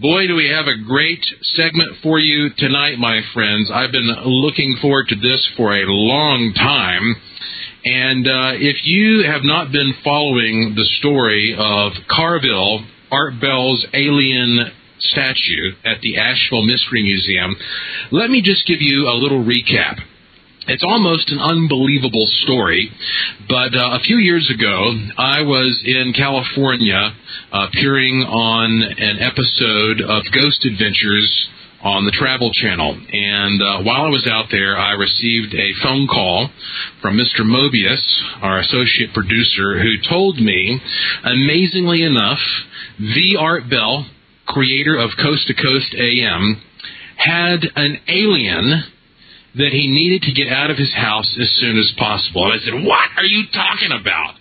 Boy, do we have a great segment for you tonight, my friends. I've been looking forward to this for a long time. And uh, if you have not been following the story of Carville, Art Bell's alien statue at the Asheville Mystery Museum, let me just give you a little recap. It's almost an unbelievable story, but uh, a few years ago, I was in California uh, appearing on an episode of Ghost Adventures on the Travel Channel. And uh, while I was out there, I received a phone call from Mr. Mobius, our associate producer, who told me, amazingly enough, the Art Bell, creator of Coast to Coast AM, had an alien that he needed to get out of his house as soon as possible. And I said, What are you talking about?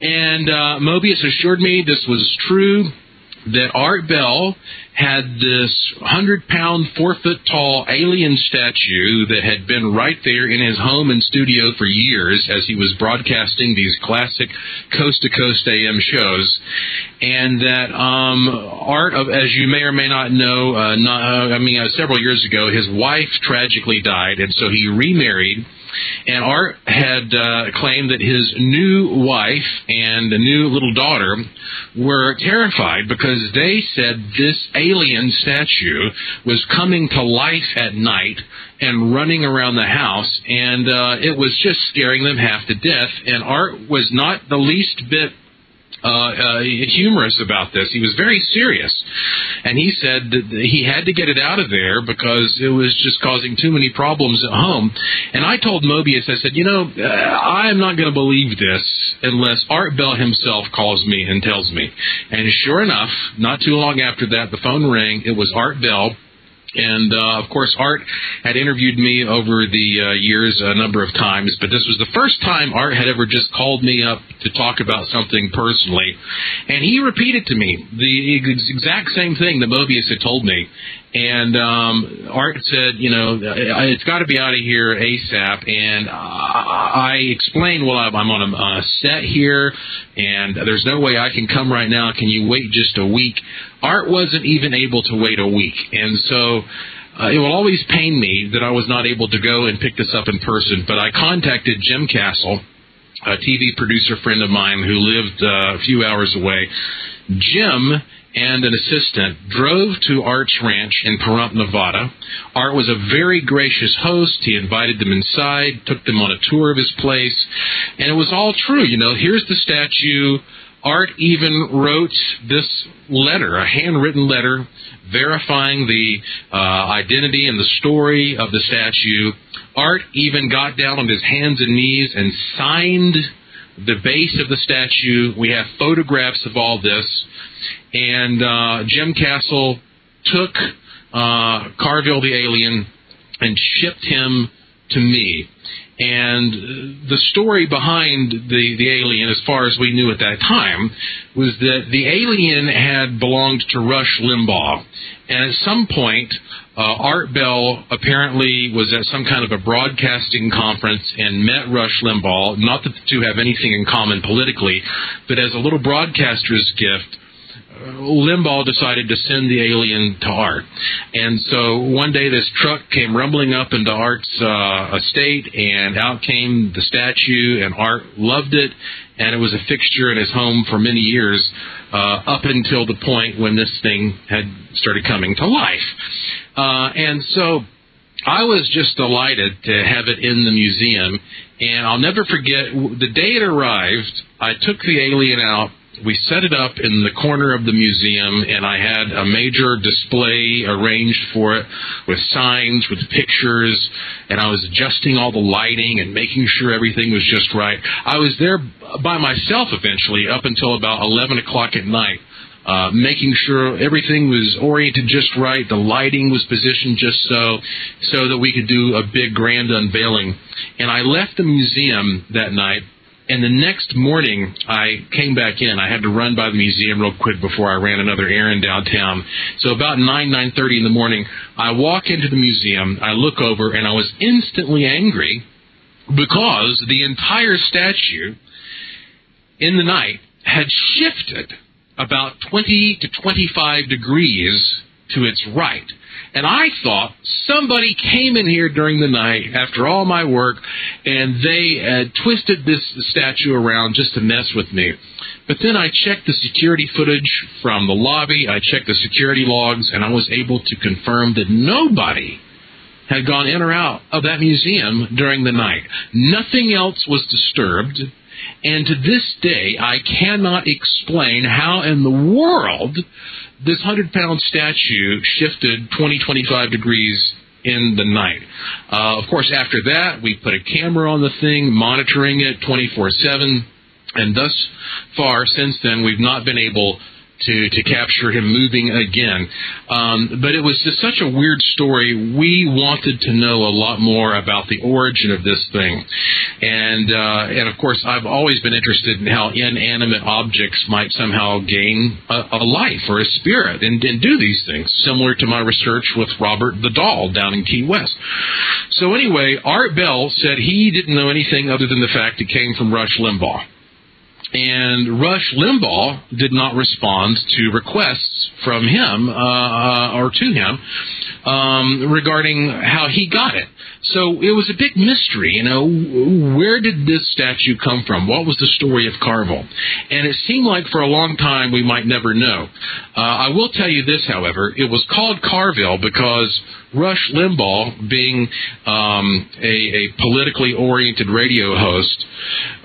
And uh, Mobius assured me this was true, that Art Bell had this 100 pound, 4 foot tall alien statue that had been right there in his home and studio for years as he was broadcasting these classic coast to coast AM shows. And that um, Art, of, as you may or may not know, uh, not, uh, I mean, uh, several years ago, his wife tragically died, and so he remarried and Art had uh, claimed that his new wife and a new little daughter were terrified because they said this alien statue was coming to life at night and running around the house, and uh, it was just scaring them half to death. And Art was not the least bit uh, uh, humorous about this. He was very serious, and he said that he had to get it out of there because it was just causing too many problems at home. And I told Mobius, I said, you know, uh, I am not going to believe this unless Art Bell himself calls me and tells me. And sure enough, not too long after that, the phone rang. It was Art Bell and uh, of course, Art had interviewed me over the uh, years a number of times, but this was the first time Art had ever just called me up to talk about something personally. And he repeated to me the exact same thing that Mobius had told me. And um, Art said, you know, it's got to be out of here ASAP. And I explained, well, I'm on a, a set here, and there's no way I can come right now. Can you wait just a week? Art wasn't even able to wait a week, and so. Uh, it will always pain me that I was not able to go and pick this up in person, but I contacted Jim Castle, a TV producer friend of mine who lived uh, a few hours away. Jim and an assistant drove to Art's ranch in Pahrump, Nevada. Art was a very gracious host. He invited them inside, took them on a tour of his place, and it was all true. You know, here's the statue. Art even wrote this letter, a handwritten letter, verifying the uh, identity and the story of the statue. Art even got down on his hands and knees and signed the base of the statue. We have photographs of all this. And uh, Jim Castle took uh, Carville the alien and shipped him to me. And the story behind the, the alien, as far as we knew at that time, was that the alien had belonged to Rush Limbaugh. And at some point, uh, Art Bell apparently was at some kind of a broadcasting conference and met Rush Limbaugh. Not that the two have anything in common politically, but as a little broadcaster's gift, Limbaugh decided to send the alien to Art. And so one day this truck came rumbling up into Art's uh, estate, and out came the statue, and Art loved it, and it was a fixture in his home for many years, uh, up until the point when this thing had started coming to life. Uh, and so I was just delighted to have it in the museum, and I'll never forget the day it arrived. I took the alien out we set it up in the corner of the museum, and I had a major display arranged for it with signs, with pictures, and I was adjusting all the lighting and making sure everything was just right. I was there by myself eventually up until about 11 o'clock at night. Uh, making sure everything was oriented just right, the lighting was positioned just so, so that we could do a big grand unveiling. And I left the museum that night and the next morning, I came back in. I had to run by the museum real quick before I ran another errand downtown. So about nine nine thirty in the morning, I walk into the museum. I look over, and I was instantly angry because the entire statue in the night had shifted about 20 to 25 degrees to its right. And I thought somebody came in here during the night after all my work and they had twisted this statue around just to mess with me. But then I checked the security footage from the lobby, I checked the security logs, and I was able to confirm that nobody had gone in or out of that museum during the night. Nothing else was disturbed. And to this day, I cannot explain how in the world this 100 pound statue shifted 20, 25 degrees in the night. Uh, of course, after that, we put a camera on the thing, monitoring it 24 7. And thus far, since then, we've not been able to to capture him moving again. Um, but it was just such a weird story. We wanted to know a lot more about the origin of this thing, and uh, and of course, I've always been interested in how inanimate objects might somehow gain a, a life or a spirit and, and do these things, similar to my research with Robert the Doll down in Key West. So anyway, Art Bell said he didn't know anything other than the fact it came from Rush Limbaugh. And Rush Limbaugh did not respond to requests from him uh, uh, or to him um, regarding how he got it. So it was a big mystery, you know, where did this statue come from? What was the story of Carville? And it seemed like for a long time we might never know. Uh, I will tell you this, however, it was called Carville because Rush Limbaugh, being um, a, a, politically oriented radio host,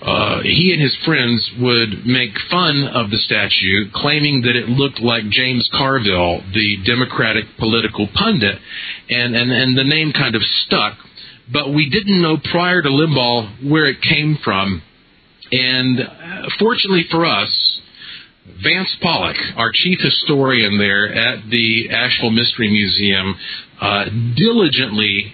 uh, he and his friends would make fun of the statue, claiming that it looked like James Carville, the Democratic political pundit, and, and, and the name kind of stuck. But we didn't know prior to Limbaugh where it came from. And uh, fortunately for us, Vance Pollock, our chief historian there at the Asheville Mystery Museum, uh, diligently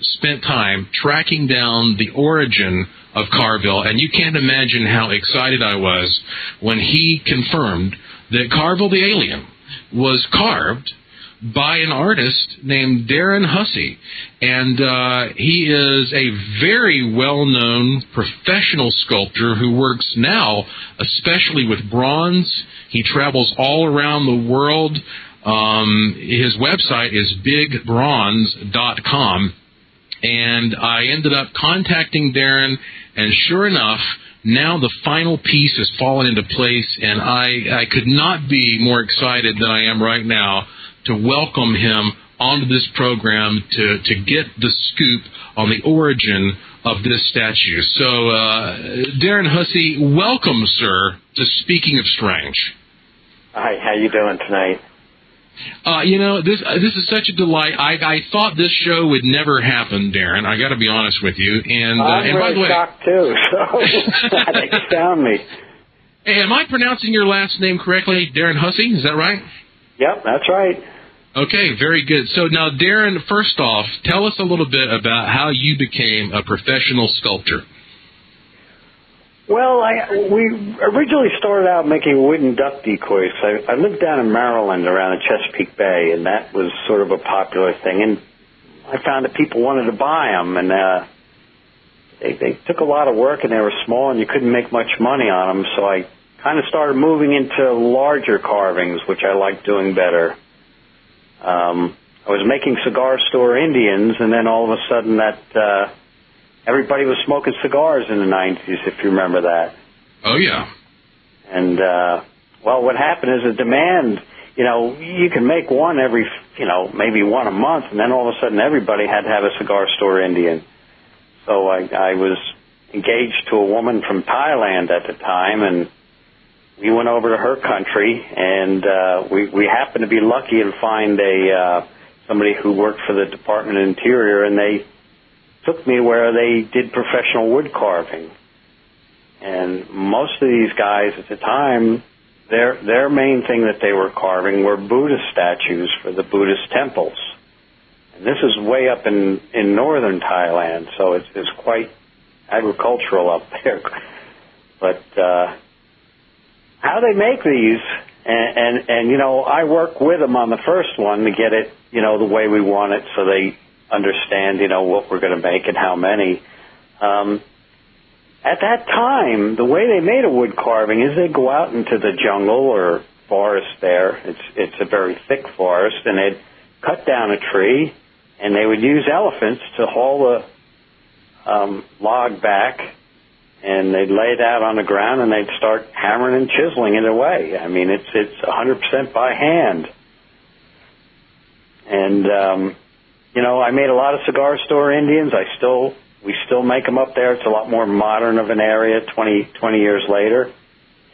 spent time tracking down the origin of Carville, and you can't imagine how excited I was when he confirmed that Carville the alien was carved by an artist named Darren Hussey. And uh, he is a very well known professional sculptor who works now especially with bronze. He travels all around the world. Um, his website is bigbronze.com. And I ended up contacting Darren, and sure enough, now the final piece has fallen into place, and I, I could not be more excited than I am right now to welcome him onto this program to, to get the scoop on the origin of this statue. So, uh, Darren Hussey, welcome, sir, to Speaking of Strange. Hi, how you doing tonight? Uh, you know, this uh, this is such a delight. I I thought this show would never happen, Darren. I got to be honest with you. And uh, I'm and really by the way, shocked too. So that astound me. Hey, am I pronouncing your last name correctly, Darren Hussey? Is that right? Yep, that's right. Okay, very good. So now, Darren, first off, tell us a little bit about how you became a professional sculptor. Well, I, we originally started out making wooden duck decoys. I, I lived down in Maryland around the Chesapeake Bay, and that was sort of a popular thing. And I found that people wanted to buy them, and uh, they, they took a lot of work, and they were small, and you couldn't make much money on them. So I kind of started moving into larger carvings, which I liked doing better. Um, I was making cigar store Indians, and then all of a sudden that uh, everybody was smoking cigars in the 90s, if you remember that. Oh yeah. And uh, well, what happened is the demand. You know, you can make one every, you know, maybe one a month, and then all of a sudden everybody had to have a cigar store Indian. So I, I was engaged to a woman from Thailand at the time, and we went over to her country, and uh, we we happened to be lucky and find a uh, somebody who worked for the Department of Interior, and they took me where they did professional wood carving. And most of these guys at the time, their their main thing that they were carving were Buddhist statues for the Buddhist temples. And this is way up in in northern Thailand, so it's it's quite agricultural up there. But uh, how they make these, and, and and you know, I work with them on the first one to get it, you know, the way we want it, so they understand, you know, what we're going to make and how many. Um, at that time, the way they made a wood carving is they go out into the jungle or forest there. It's it's a very thick forest, and they'd cut down a tree, and they would use elephants to haul the um, log back, and they'd lay it out on the ground, and they'd start hammering and chiseling it away. I mean, it's it's 100% by hand, and um, you know, I made a lot of cigar store Indians. I still we still make them up there. It's a lot more modern of an area 20, 20 years later.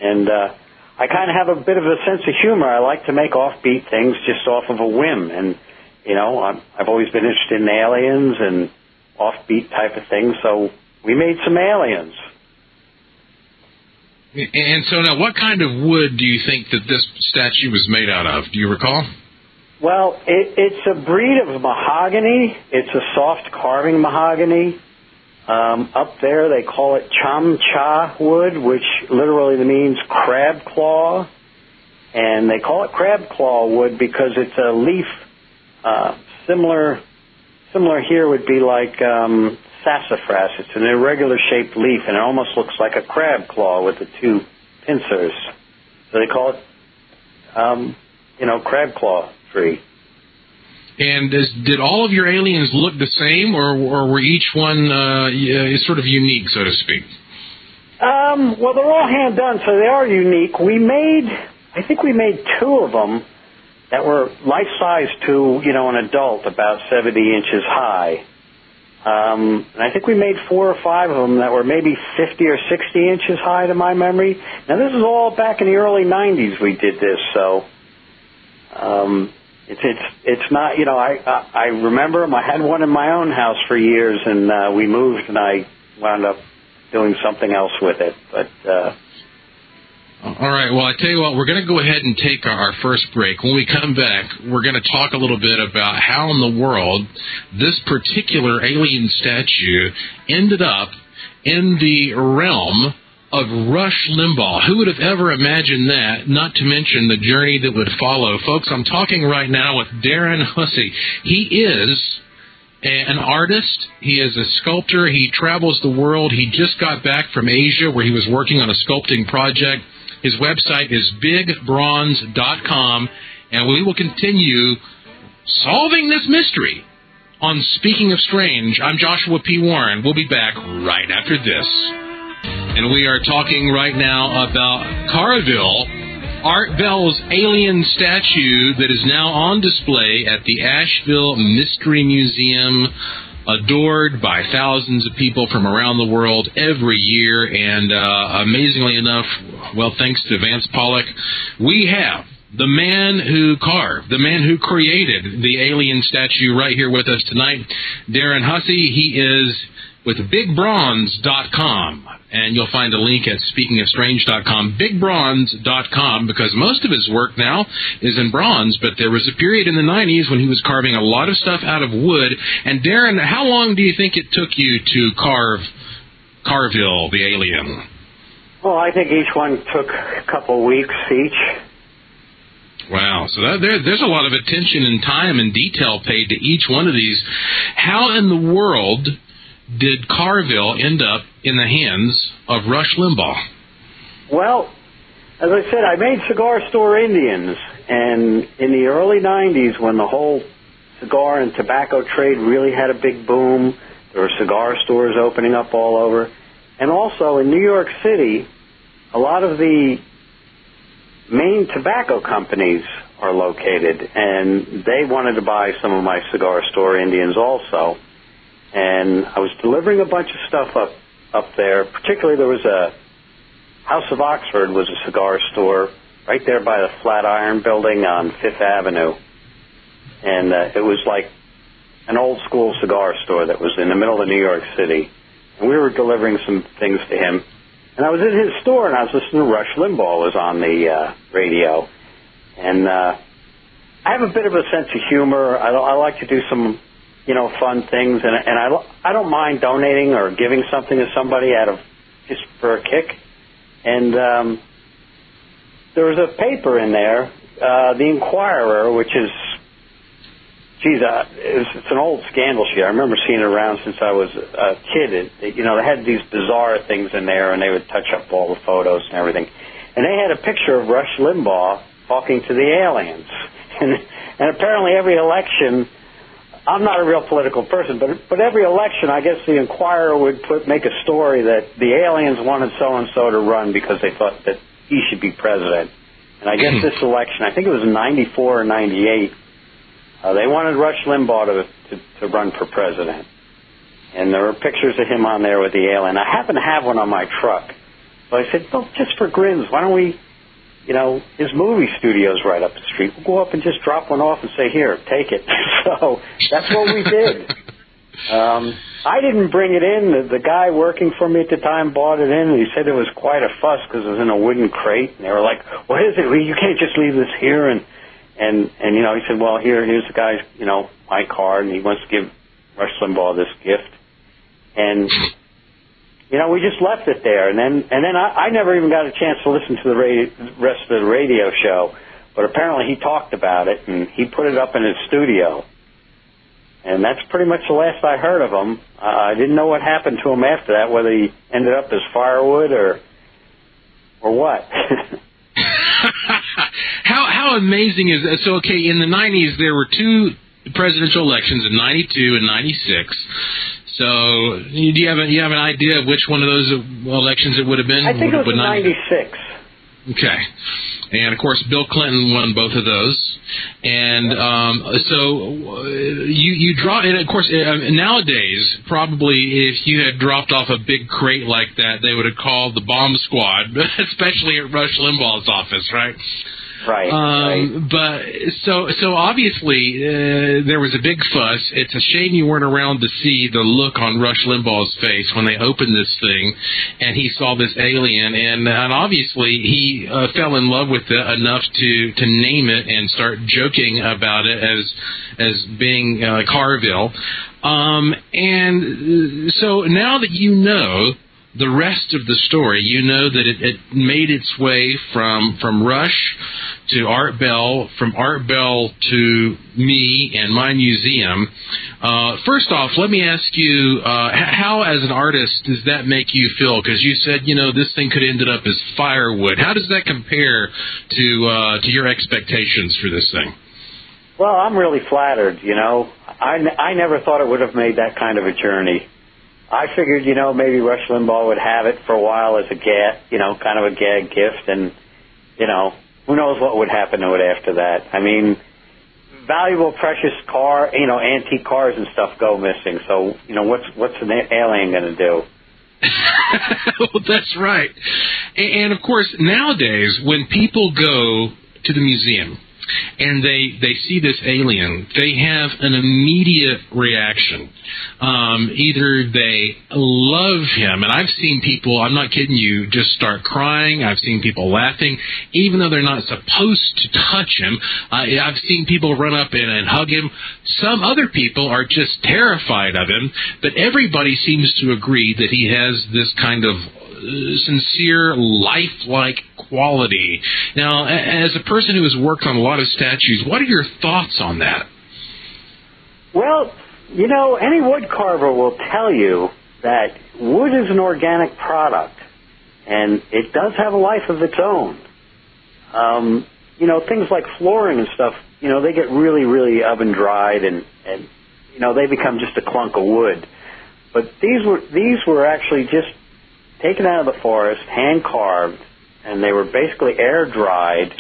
And uh, I kind of have a bit of a sense of humor. I like to make offbeat things just off of a whim. And, you know, I'm, I've always been interested in aliens and offbeat type of things. So we made some aliens. And so now, what kind of wood do you think that this statue was made out of? Do you recall? Well, it, it's a breed of mahogany. It's a soft carving mahogany. Um, up there, they call it cham cha wood, which literally means crab claw. And they call it crab claw wood because it's a leaf uh, similar. Similar here would be like um, sassafras. It's an irregular shaped leaf, and it almost looks like a crab claw with the two pincers. So they call it, um, you know, crab claw tree. And is, did all of your aliens look the same, or, or were each one uh, sort of unique, so to speak? Um, well, they're all hand done, so they are unique. We made, I think we made two of them that were life size to, you know, an adult, about 70 inches high. Um, and I think we made four or five of them that were maybe 50 or 60 inches high to my memory. Now, this is all back in the early 90s we did this, so um, it's it's it's not you know I I, I remember them. I had one in my own house for years, and uh, we moved, and I wound up doing something else with it. But uh, all right. Well, I tell you what, we're going to go ahead and take our first break. When we come back, we're going to talk a little bit about how in the world this particular alien statue ended up in the realm of Rush Limbaugh. Who would have ever imagined that, not to mention the journey that would follow? Folks, I'm talking right now with Darren Hussey. He is an artist. He is a sculptor. He travels the world. He just got back from Asia where he was working on a sculpting project. His website is bigbronze.com, and we will continue solving this mystery on Speaking of Strange. I'm Joshua P. Warren. We'll be back right after this. And we are talking right now about Carville, Art Bell's alien statue that is now on display at the Asheville Mystery Museum, adored by thousands of people from around the world every year. And uh, amazingly enough, well, thanks to Vance Pollock, we have the man who carved, the man who created the alien statue right here with us tonight, Darren Hussey. He is with bigbronze.com and you'll find a link at speakingofstrange.com, bigbronze.com, because most of his work now is in bronze, but there was a period in the 90s when he was carving a lot of stuff out of wood. And Darren, how long do you think it took you to carve Carville, the alien? Well, I think each one took a couple weeks each. Wow. So that, there, there's a lot of attention and time and detail paid to each one of these. How in the world did Carville end up in the hands of Rush Limbaugh? Well, as I said, I made Cigar Store Indians, and in the early 90s, when the whole cigar and tobacco trade really had a big boom, there were cigar stores opening up all over. And also in New York City, a lot of the main tobacco companies are located, and they wanted to buy some of my Cigar Store Indians also and I was delivering a bunch of stuff up up there. Particularly, there was a House of Oxford was a cigar store right there by the Flatiron Building on Fifth Avenue, and uh, it was like an old school cigar store that was in the middle of New York City. We were delivering some things to him, and I was in his store and I was listening to Rush Limbaugh was on the uh, radio, and uh, I have a bit of a sense of humor. I, I like to do some you know, fun things, and and I I don't mind donating or giving something to somebody out of just for a kick. And um, there was a paper in there, uh, the Enquirer, which is, geez, uh, it's, it's an old scandal sheet. I remember seeing it around since I was a kid. It, it, you know, they had these bizarre things in there, and they would touch up all the photos and everything. And they had a picture of Rush Limbaugh talking to the aliens. And, and apparently every election, I'm not a real political person, but but every election, I guess the Enquirer would put make a story that the aliens wanted so and so to run because they thought that he should be president. And I guess Hmm. this election, I think it was '94 or '98, uh, they wanted Rush Limbaugh to, to to run for president. And there were pictures of him on there with the alien. I happen to have one on my truck. So I said, well, just for grins, why don't we, you know, his movie studio's right up the street. We'll go up and just drop one off and say, here, take it. so that's what we did. Um, I didn't bring it in. The, the guy working for me at the time bought it in, and he said it was quite a fuss because it was in a wooden crate. And they were like, "What is it? You can't just leave this here." And and and you know, he said, "Well, here, here's the guy's, you know, my card, and he wants to give Rush Limbaugh this gift." And you know, we just left it there, and then and then I, I never even got a chance to listen to the radio, rest of the radio show. But apparently, he talked about it, and he put it up in his studio. And that's pretty much the last I heard of him. Uh, I didn't know what happened to him after that, whether he ended up as firewood or or what. how how amazing is that? So okay, in the '90s there were two presidential elections in '92 and '96. So do you have a, you have an idea of which one of those elections it would have been? I think it was Would- would 90 '96. Okay. And of course, Bill Clinton won both of those. And um, so uh, you you draw, and of course, uh, nowadays, probably if you had dropped off a big crate like that, they would have called the bomb squad, especially at Rush Limbaugh's office, right? Right. right. Um, but so so obviously uh, there was a big fuss. It's a shame you weren't around to see the look on Rush Limbaugh's face when they opened this thing, and he saw this alien, and and obviously he uh, fell in love with it enough to to name it and start joking about it as as being uh, Carville. Um, and uh, so now that you know the rest of the story, you know that it, it made its way from from Rush to Art Bell, from Art Bell to me and my museum. Uh, first off, let me ask you, uh, how as an artist does that make you feel? Because you said, you know, this thing could have ended up as firewood. How does that compare to uh, to your expectations for this thing? Well, I'm really flattered. You know, I, n- I never thought it would have made that kind of a journey. I figured, you know, maybe Rush Limbaugh would have it for a while as a gag, you know, kind of a gag gift, and you know, who knows what would happen to it after that. I mean, valuable, precious car, you know, antique cars and stuff go missing. So, you know, what's what's an alien going to do? well, that's right. And, and of course, nowadays, when people go to the museum and they they see this alien, they have an immediate reaction. Um, either they love him, and I've seen people. I'm not kidding you. Just start crying. I've seen people laughing, even though they're not supposed to touch him. Uh, I've seen people run up and, and hug him. Some other people are just terrified of him, but everybody seems to agree that he has this kind of sincere, lifelike quality. Now, as a person who has worked on a lot of statues, what are your thoughts on that? Well, you know, any wood carver will tell you that wood is an organic product, and it does have a life of its own. Um, you know, things like flooring and stuff, you know, they get really, really oven dried, and and you know they become just a clunk of wood. But these were these were actually just taken out of the forest, hand carved, and they were basically air dried,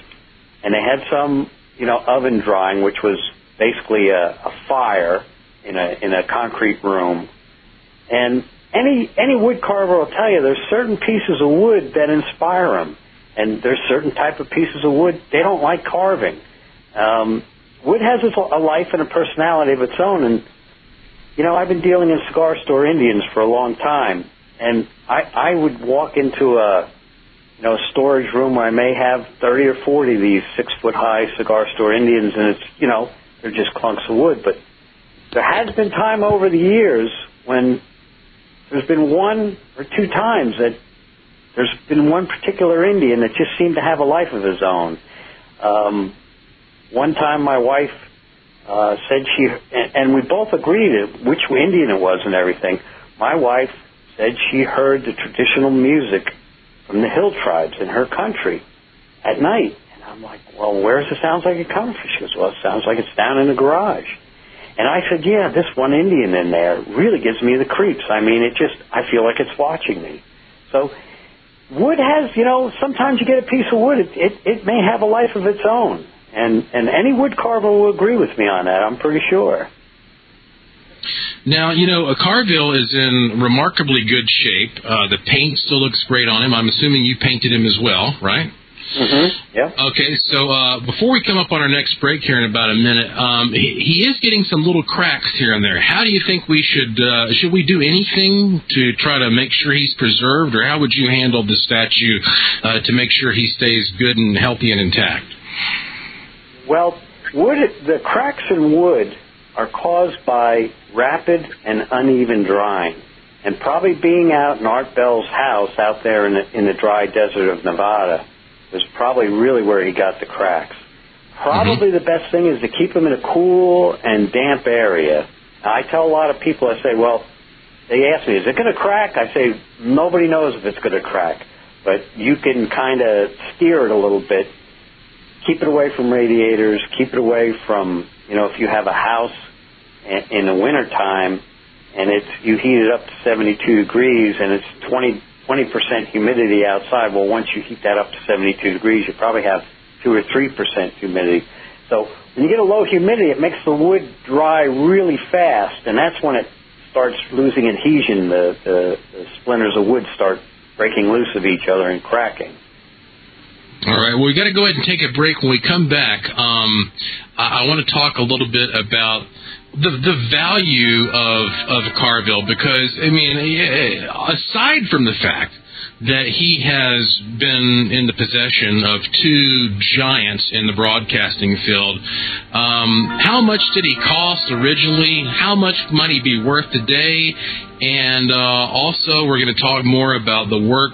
and they had some, you know, oven drying, which was basically a, a fire in a in a concrete room. And any any wood carver will tell you there's certain pieces of wood that inspire them, and there's certain type of pieces of wood they don't like carving. Um, wood has a life and a personality of its own, and you know I've been dealing in cigar store Indians for a long time, and I I would walk into a you know, storage room where I may have 30 or 40 of these six foot high cigar store Indians, and it's, you know, they're just clunks of wood. But there has been time over the years when there's been one or two times that there's been one particular Indian that just seemed to have a life of his own. Um, one time my wife uh, said she, and, and we both agreed which Indian it was and everything. My wife said she heard the traditional music from the hill tribes in her country at night. And I'm like, well, where's the sounds like it coming from? She goes, well, it sounds like it's down in the garage. And I said, yeah, this one Indian in there really gives me the creeps. I mean, it just, I feel like it's watching me. So wood has, you know, sometimes you get a piece of wood, it, it, it may have a life of its own. And, and any wood carver will agree with me on that, I'm pretty sure. Now, you know, a Carville is in remarkably good shape. Uh, the paint still looks great on him. I'm assuming you painted him as well, right? Mm-hmm. Yeah. Okay, so uh, before we come up on our next break here in about a minute, um, he, he, is getting some little cracks here and there. How do you think we should uh, should we do anything to try to make sure he's preserved, or how would you handle the statue uh, to make sure he stays good and healthy and intact? Well, wood the cracks in wood are caused by rapid and uneven drying. And probably being out in Art Bell's house out there in the, in the dry desert of Nevada was probably really where he got the cracks. Probably mm-hmm. the best thing is to keep them in a cool and damp area. I tell a lot of people, I say, well, they ask me, is it going to crack? I say, nobody knows if it's going to crack, but you can kind of steer it a little bit. Keep it away from radiators. Keep it away from, you know, if you have a house in the wintertime and it's, you heat it up to 72 degrees and it's 20, 20% humidity outside, well, once you heat that up to 72 degrees, you probably have 2 or 3% humidity. So when you get a low humidity, it makes the wood dry really fast, and that's when it starts losing adhesion. The, the, the splinters of wood start breaking loose of each other and cracking. All right. Well, we got to go ahead and take a break. When we come back, um, I, I want to talk a little bit about the the value of of Carville because I mean aside from the fact that he has been in the possession of two giants in the broadcasting field. Um, how much did he cost originally? How much he be worth today? And uh, also, we're going to talk more about the work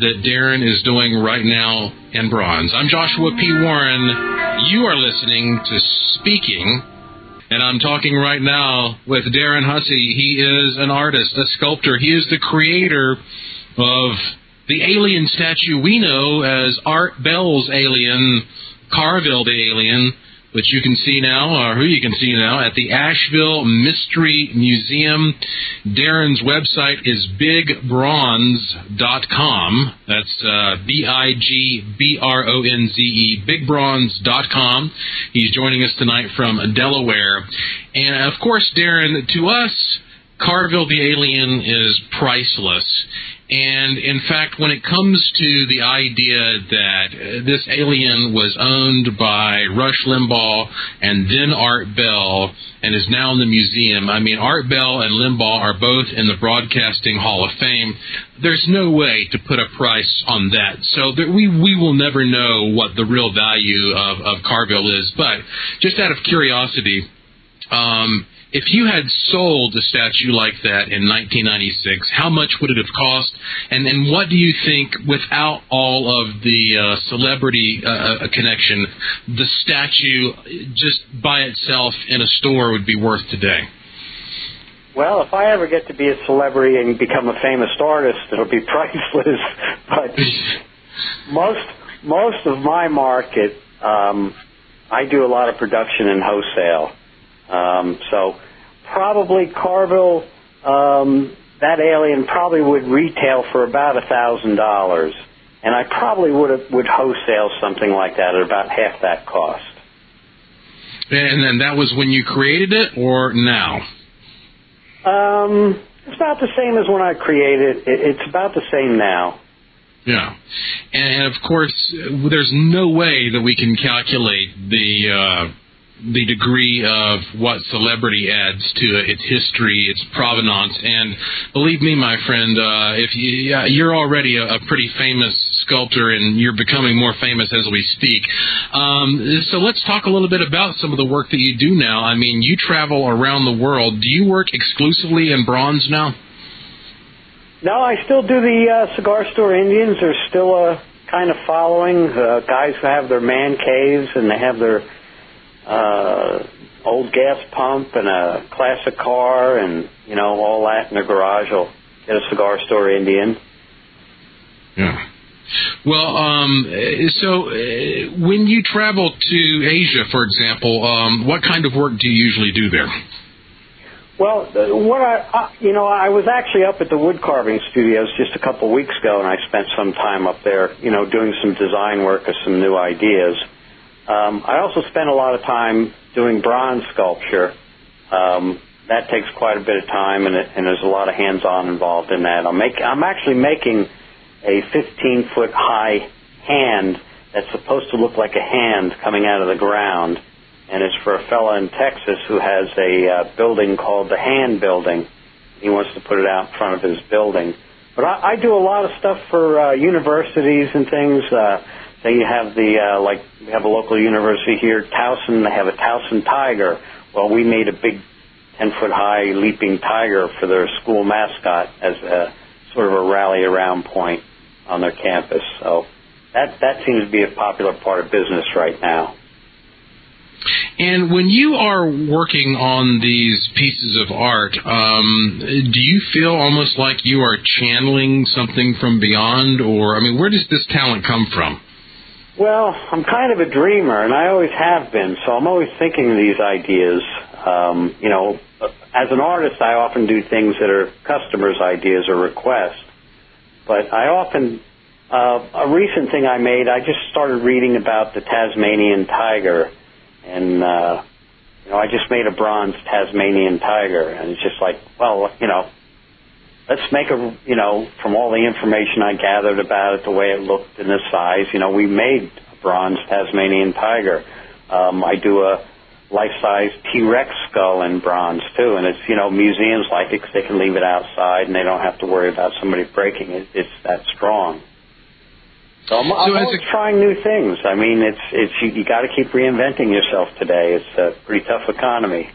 that Darren is doing right now in bronze. I'm Joshua P. Warren. You are listening to Speaking and I'm talking right now with Darren Hussey. He is an artist, a sculptor. He is the creator of the alien statue we know as Art Bell's alien, Carville the alien, which you can see now, or who you can see now, at the Asheville Mystery Museum. Darren's website is bigbronze.com. That's uh, B I G B R O N Z E, bigbronze.com. He's joining us tonight from Delaware. And of course, Darren, to us, Carville the Alien is priceless. And in fact, when it comes to the idea that uh, this alien was owned by Rush Limbaugh and then Art Bell and is now in the museum, I mean, Art Bell and Limbaugh are both in the Broadcasting Hall of Fame. There's no way to put a price on that. So we, we will never know what the real value of, of Carville is. But just out of curiosity, um, if you had sold a statue like that in 1996, how much would it have cost? And then what do you think, without all of the uh, celebrity uh, uh, connection, the statue just by itself in a store would be worth today? Well, if I ever get to be a celebrity and become a famous artist, it'll be priceless. but most most of my market, um, I do a lot of production and wholesale. Um, so probably Carville, um, that alien probably would retail for about a thousand dollars, and I probably would have, would wholesale something like that at about half that cost. And then that was when you created it, or now? Um, it's about the same as when I created it. It's about the same now. Yeah, and of course, there's no way that we can calculate the uh, the degree of what celebrity adds to its history, its provenance. And believe me, my friend, uh, if you, uh, you're already a, a, pretty famous sculptor and you're becoming more famous as we speak. Um, so let's talk a little bit about some of the work that you do now. I mean, you travel around the world. Do you work exclusively in bronze now? No, I still do the uh, cigar store Indians. They're still a kind of following uh, guys who have their man caves and they have their uh, old gas pump and a classic car and, you know, all that in the garage will get a cigar store Indian. Yeah. Well, um, so uh, when you travel to Asia, for example, um, what kind of work do you usually do there? Well, what I, uh, you know, I was actually up at the wood carving studios just a couple of weeks ago, and I spent some time up there, you know, doing some design work of some new ideas. Um, I also spent a lot of time doing bronze sculpture. Um, that takes quite a bit of time, and, it, and there's a lot of hands-on involved in that. I'm making, I'm actually making a 15 foot high hand that's supposed to look like a hand coming out of the ground, and it's for a fellow in Texas who has a uh, building called the Hand Building. He wants to put it out in front of his building. But I, I do a lot of stuff for uh, universities and things. Uh, they have the uh, like we have a local university here, Towson. They have a Towson tiger. Well, we made a big 10 foot high leaping tiger for their school mascot as a sort of a rally around point on their campus. So that that seems to be a popular part of business right now. And when you are working on these pieces of art, um, do you feel almost like you are channeling something from beyond, or I mean, where does this talent come from? Well, I'm kind of a dreamer, and I always have been. So I'm always thinking of these ideas. Um, you know, as an artist, I often do things that are customers' ideas or requests. But I often, uh, a recent thing I made, I just started reading about the Tasmanian tiger, and uh, you know, I just made a bronze Tasmanian tiger, and it's just like, well, you know, let's make a, you know, from all the information I gathered about it, the way it looked and the size, you know, we made a bronze Tasmanian tiger. Um, I do a life-size T-Rex skull in bronze too, and it's, you know, museums like it because they can leave it outside and they don't have to worry about somebody breaking it. It's that strong. So I'm, so I'm always a, trying new things. I mean, it's it's you, you got to keep reinventing yourself today. It's a pretty tough economy.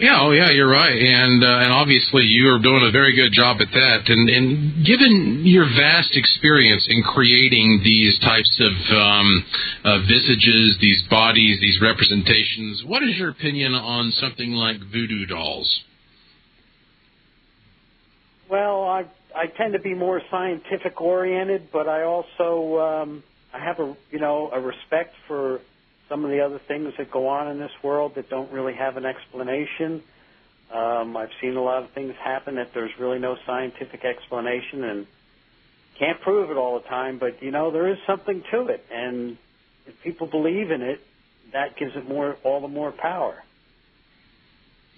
Yeah, oh yeah, you're right, and uh, and obviously you are doing a very good job at that. And and given your vast experience in creating these types of um, uh, visages, these bodies, these representations, what is your opinion on something like voodoo dolls? Well, I I tend to be more scientific oriented, but I also um, I have a you know a respect for some of the other things that go on in this world that don't really have an explanation. Um, I've seen a lot of things happen that there's really no scientific explanation and can't prove it all the time, but you know, there is something to it. And if people believe in it, that gives it more, all the more power.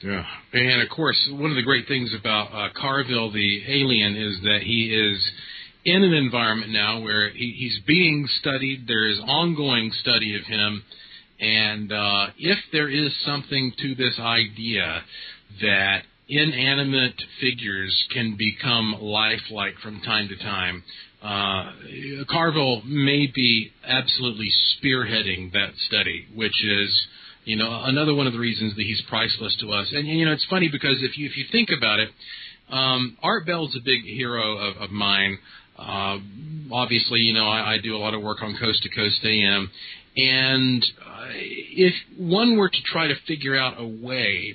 Yeah, and of course, one of the great things about uh, Carville the alien is that he is in an environment now where he, he's being studied. There is ongoing study of him, and uh, if there is something to this idea that inanimate figures can become lifelike from time to time, uh, Carville may be absolutely spearheading that study, which is you know another one of the reasons that he's priceless to us. And you know it's funny because if you if you think about it, um, Art Bell's a big hero of, of mine. Uh, obviously, you know I, I do a lot of work on Coast to Coast AM, and uh, if one were to try to figure out a way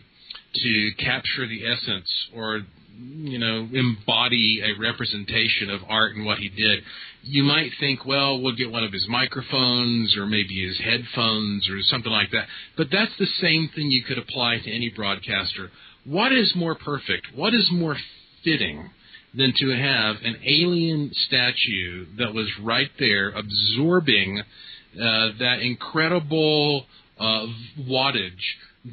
to capture the essence or you know embody a representation of art and what he did you might think well we'll get one of his microphones or maybe his headphones or something like that. But that's the same thing you could apply to any broadcaster. What is more perfect? What is more fitting than to have an alien statue that was right there absorbing uh, that incredible uh, wattage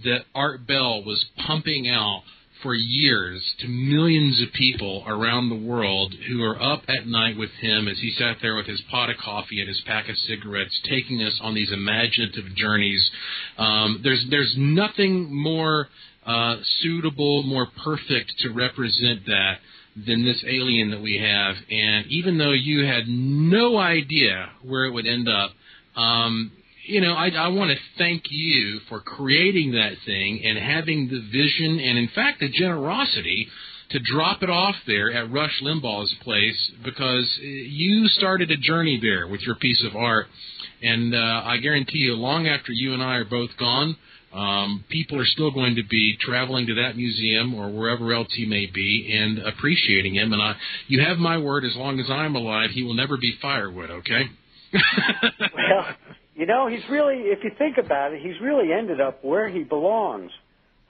that Art Bell was pumping out for years to millions of people around the world who are up at night with him as he sat there with his pot of coffee and his pack of cigarettes, taking us on these imaginative journeys. Um, there's there's nothing more uh, suitable, more perfect to represent that than this alien that we have. And even though you had no idea where it would end up, um, you know, I, I want to thank you for creating that thing and having the vision and, in fact, the generosity to drop it off there at Rush Limbaugh's place because you started a journey there with your piece of art. And uh, I guarantee you, long after you and I are both gone, um, people are still going to be traveling to that museum or wherever else he may be and appreciating him. And I, you have my word, as long as I'm alive, he will never be firewood. Okay. well, you know, he's really, if you think about it, he's really ended up where he belongs.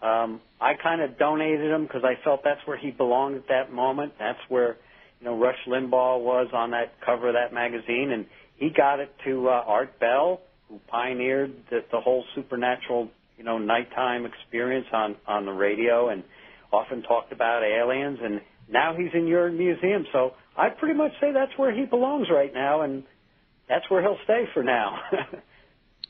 Um, I kind of donated him because I felt that's where he belonged at that moment. That's where, you know, Rush Limbaugh was on that cover of that magazine, and he got it to uh, Art Bell, who pioneered the, the whole supernatural, you know, nighttime experience on on the radio, and often talked about aliens. And now he's in your museum, so I pretty much say that's where he belongs right now, and that's where he'll stay for now.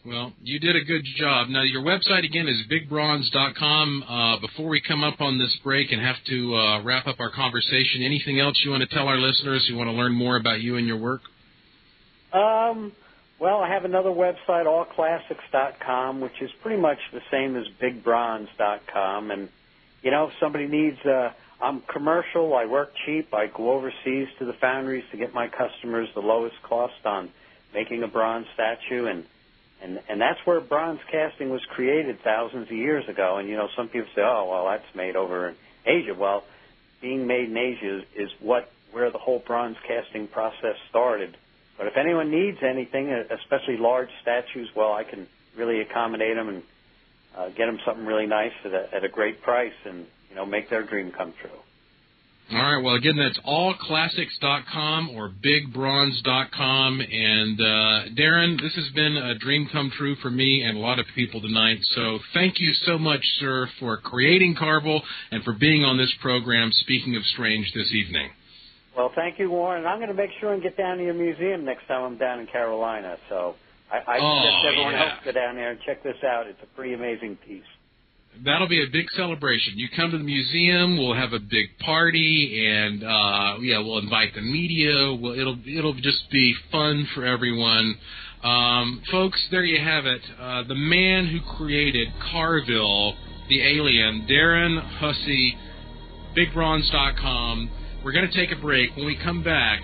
Well, you did a good job. Now, your website again is bigbronze.com. Uh, before we come up on this break and have to uh, wrap up our conversation, anything else you want to tell our listeners who want to learn more about you and your work? Um, well, I have another website, allclassics.com, which is pretty much the same as bigbronze.com. And, you know, if somebody needs, uh, I'm commercial, I work cheap, I go overseas to the foundries to get my customers the lowest cost on making a bronze statue and and and that's where bronze casting was created thousands of years ago. And you know, some people say, "Oh, well, that's made over in Asia." Well, being made in Asia is, is what where the whole bronze casting process started. But if anyone needs anything, especially large statues, well, I can really accommodate them and uh, get them something really nice at a, at a great price, and you know, make their dream come true. All right. Well, again, that's allclassics.com or bigbronze.com. And uh, Darren, this has been a dream come true for me and a lot of people tonight. So thank you so much, sir, for creating Carvel and for being on this program, Speaking of Strange, this evening. Well, thank you, Warren. I'm going to make sure and get down to your museum next time I'm down in Carolina. So I, I oh, suggest everyone yeah. else go down there and check this out. It's a pretty amazing piece that'll be a big celebration. You come to the museum, we'll have a big party, and uh, yeah, we'll invite the media. We'll, it'll it'll just be fun for everyone. Um, folks, there you have it. Uh, the man who created Carville, the alien, Darren Hussey, BigBronze.com. We're going to take a break. When we come back,